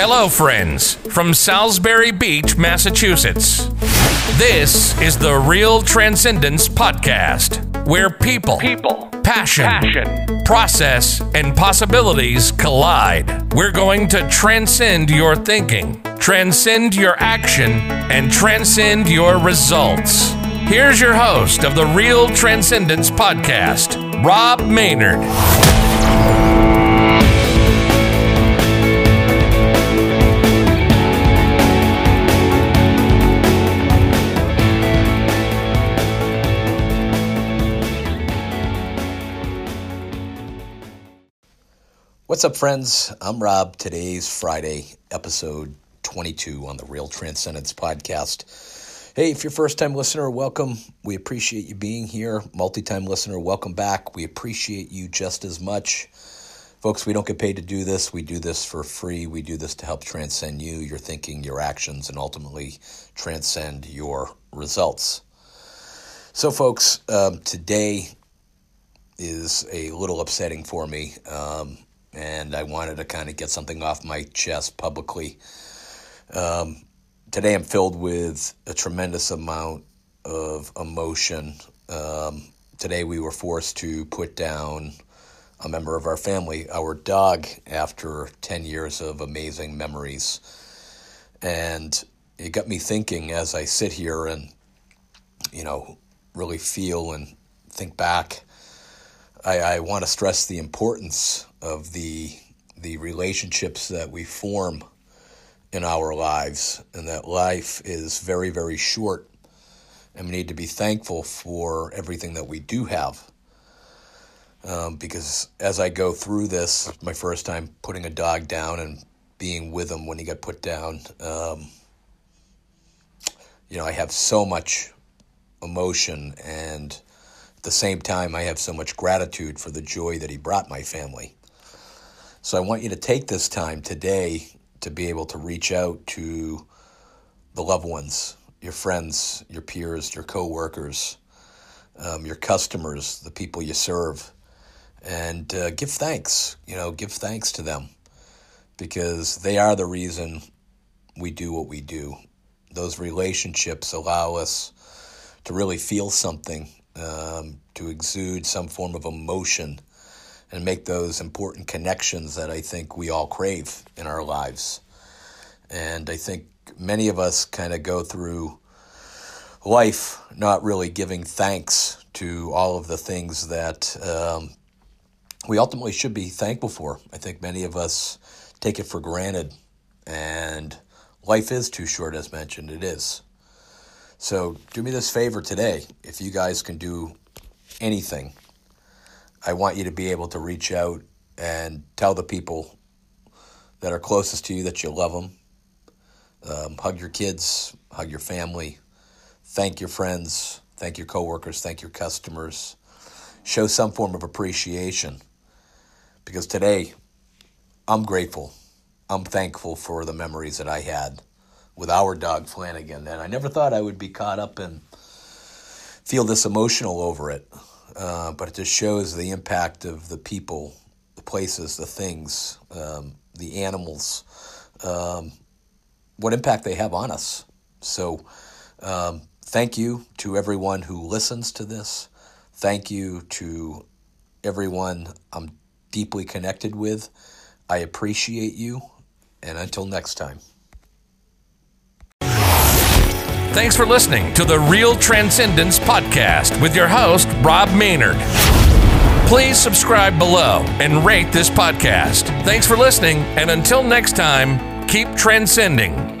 Hello, friends, from Salisbury Beach, Massachusetts. This is the Real Transcendence Podcast, where people, People. passion, Passion. process, and possibilities collide. We're going to transcend your thinking, transcend your action, and transcend your results. Here's your host of the Real Transcendence Podcast, Rob Maynard. What's up, friends? I'm Rob. Today's Friday, episode 22 on the Real Transcendence Podcast. Hey, if you're a first time listener, welcome. We appreciate you being here. Multi time listener, welcome back. We appreciate you just as much. Folks, we don't get paid to do this. We do this for free. We do this to help transcend you, your thinking, your actions, and ultimately transcend your results. So, folks, um, today is a little upsetting for me. Um, and I wanted to kind of get something off my chest publicly. Um, today I'm filled with a tremendous amount of emotion. Um, today we were forced to put down a member of our family, our dog, after 10 years of amazing memories. And it got me thinking as I sit here and, you know, really feel and think back. I, I want to stress the importance of the the relationships that we form in our lives, and that life is very, very short, and we need to be thankful for everything that we do have. Um, because as I go through this, my first time putting a dog down and being with him when he got put down, um, you know, I have so much emotion and at the same time, I have so much gratitude for the joy that he brought my family. So I want you to take this time today to be able to reach out to the loved ones, your friends, your peers, your coworkers, um, your customers, the people you serve, and uh, give thanks. You know, give thanks to them because they are the reason we do what we do. Those relationships allow us to really feel something um, to exude some form of emotion and make those important connections that I think we all crave in our lives. And I think many of us kind of go through life not really giving thanks to all of the things that um, we ultimately should be thankful for. I think many of us take it for granted, and life is too short, as mentioned. It is. So do me this favor today. If you guys can do anything, I want you to be able to reach out and tell the people that are closest to you that you love them. Um, hug your kids, hug your family, thank your friends, thank your coworkers, thank your customers. Show some form of appreciation because today I'm grateful. I'm thankful for the memories that I had with our dog Flanagan, and I never thought I would be caught up and feel this emotional over it. Uh, but it just shows the impact of the people, the places, the things, um, the animals, um, what impact they have on us. So, um, thank you to everyone who listens to this. Thank you to everyone I'm deeply connected with. I appreciate you, and until next time. Thanks for listening to the Real Transcendence Podcast with your host, Rob Maynard. Please subscribe below and rate this podcast. Thanks for listening, and until next time, keep transcending.